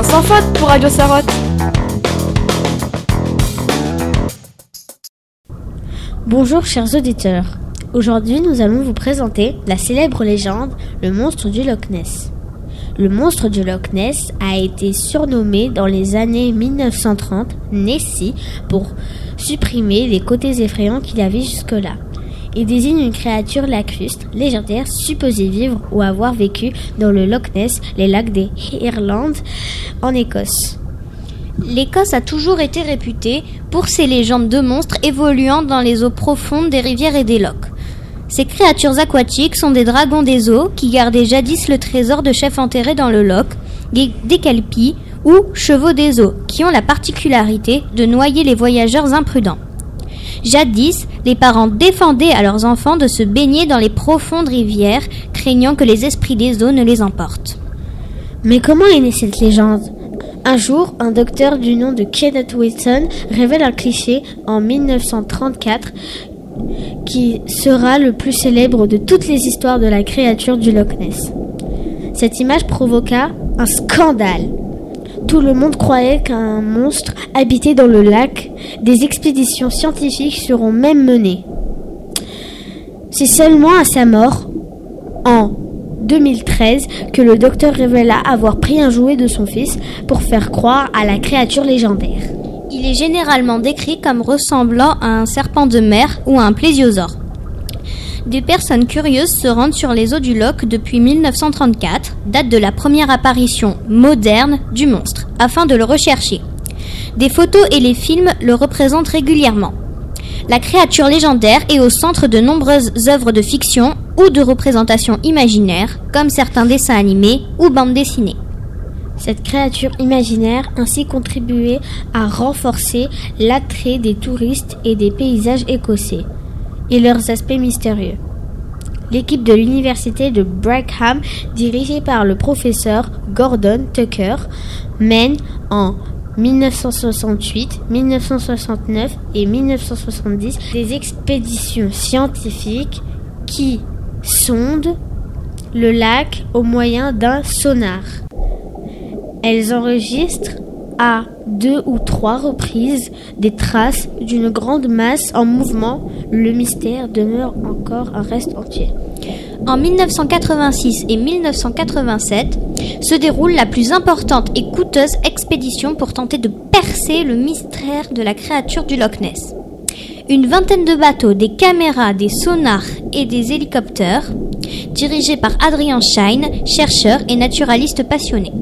Sans faute pour Radio Sarotte. Bonjour chers auditeurs. Aujourd'hui, nous allons vous présenter la célèbre légende, le monstre du Loch Ness. Le monstre du Loch Ness a été surnommé dans les années 1930 Nessie pour supprimer les côtés effrayants qu'il avait jusque-là. Il désigne une créature lacustre, légendaire, supposée vivre ou avoir vécu dans le Loch Ness, les lacs des Highlands, en Écosse. L'Écosse a toujours été réputée pour ses légendes de monstres évoluant dans les eaux profondes des rivières et des lochs. Ces créatures aquatiques sont des dragons des eaux qui gardaient jadis le trésor de chefs enterrés dans le loch, des calpies ou chevaux des eaux, qui ont la particularité de noyer les voyageurs imprudents. Jadis, les parents défendaient à leurs enfants de se baigner dans les profondes rivières, craignant que les esprits des eaux ne les emportent. Mais comment est née cette légende? Un jour, un docteur du nom de Kenneth Wilson révèle un cliché en 1934 qui sera le plus célèbre de toutes les histoires de la créature du Loch Ness. Cette image provoqua un scandale. Tout le monde croyait qu'un monstre habitait dans le lac. Des expéditions scientifiques seront même menées. C'est seulement à sa mort, en 2013 que le docteur révéla avoir pris un jouet de son fils pour faire croire à la créature légendaire. Il est généralement décrit comme ressemblant à un serpent de mer ou à un plésiosaure. Des personnes curieuses se rendent sur les eaux du Loch depuis 1934, date de la première apparition moderne du monstre, afin de le rechercher. Des photos et les films le représentent régulièrement. La créature légendaire est au centre de nombreuses œuvres de fiction ou de représentations imaginaires, comme certains dessins animés ou bandes dessinées. Cette créature imaginaire ainsi contribué à renforcer l'attrait des touristes et des paysages écossais et leurs aspects mystérieux. L'équipe de l'université de Brigham, dirigée par le professeur Gordon Tucker, mène en 1968, 1969 et 1970 des expéditions scientifiques qui sondent le lac au moyen d'un sonar. Elles enregistrent à deux ou trois reprises des traces d'une grande masse en mouvement. Le mystère demeure encore un reste entier. En 1986 et 1987 se déroule la plus importante et coûteuse expédition pour tenter de percer le mystère de la créature du Loch Ness. Une vingtaine de bateaux, des caméras, des sonars et des hélicoptères, dirigés par Adrian Shine, chercheur et naturaliste passionné.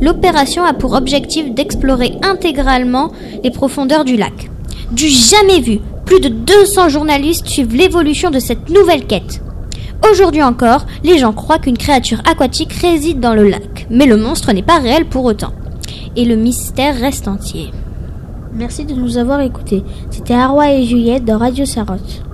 L'opération a pour objectif d'explorer intégralement les profondeurs du lac. Du jamais vu, plus de 200 journalistes suivent l'évolution de cette nouvelle quête. Aujourd'hui encore, les gens croient qu'une créature aquatique réside dans le lac, mais le monstre n'est pas réel pour autant. Et le mystère reste entier. Merci de nous avoir écoutés. C'était Arwa et Juliette dans Radio Sarotte.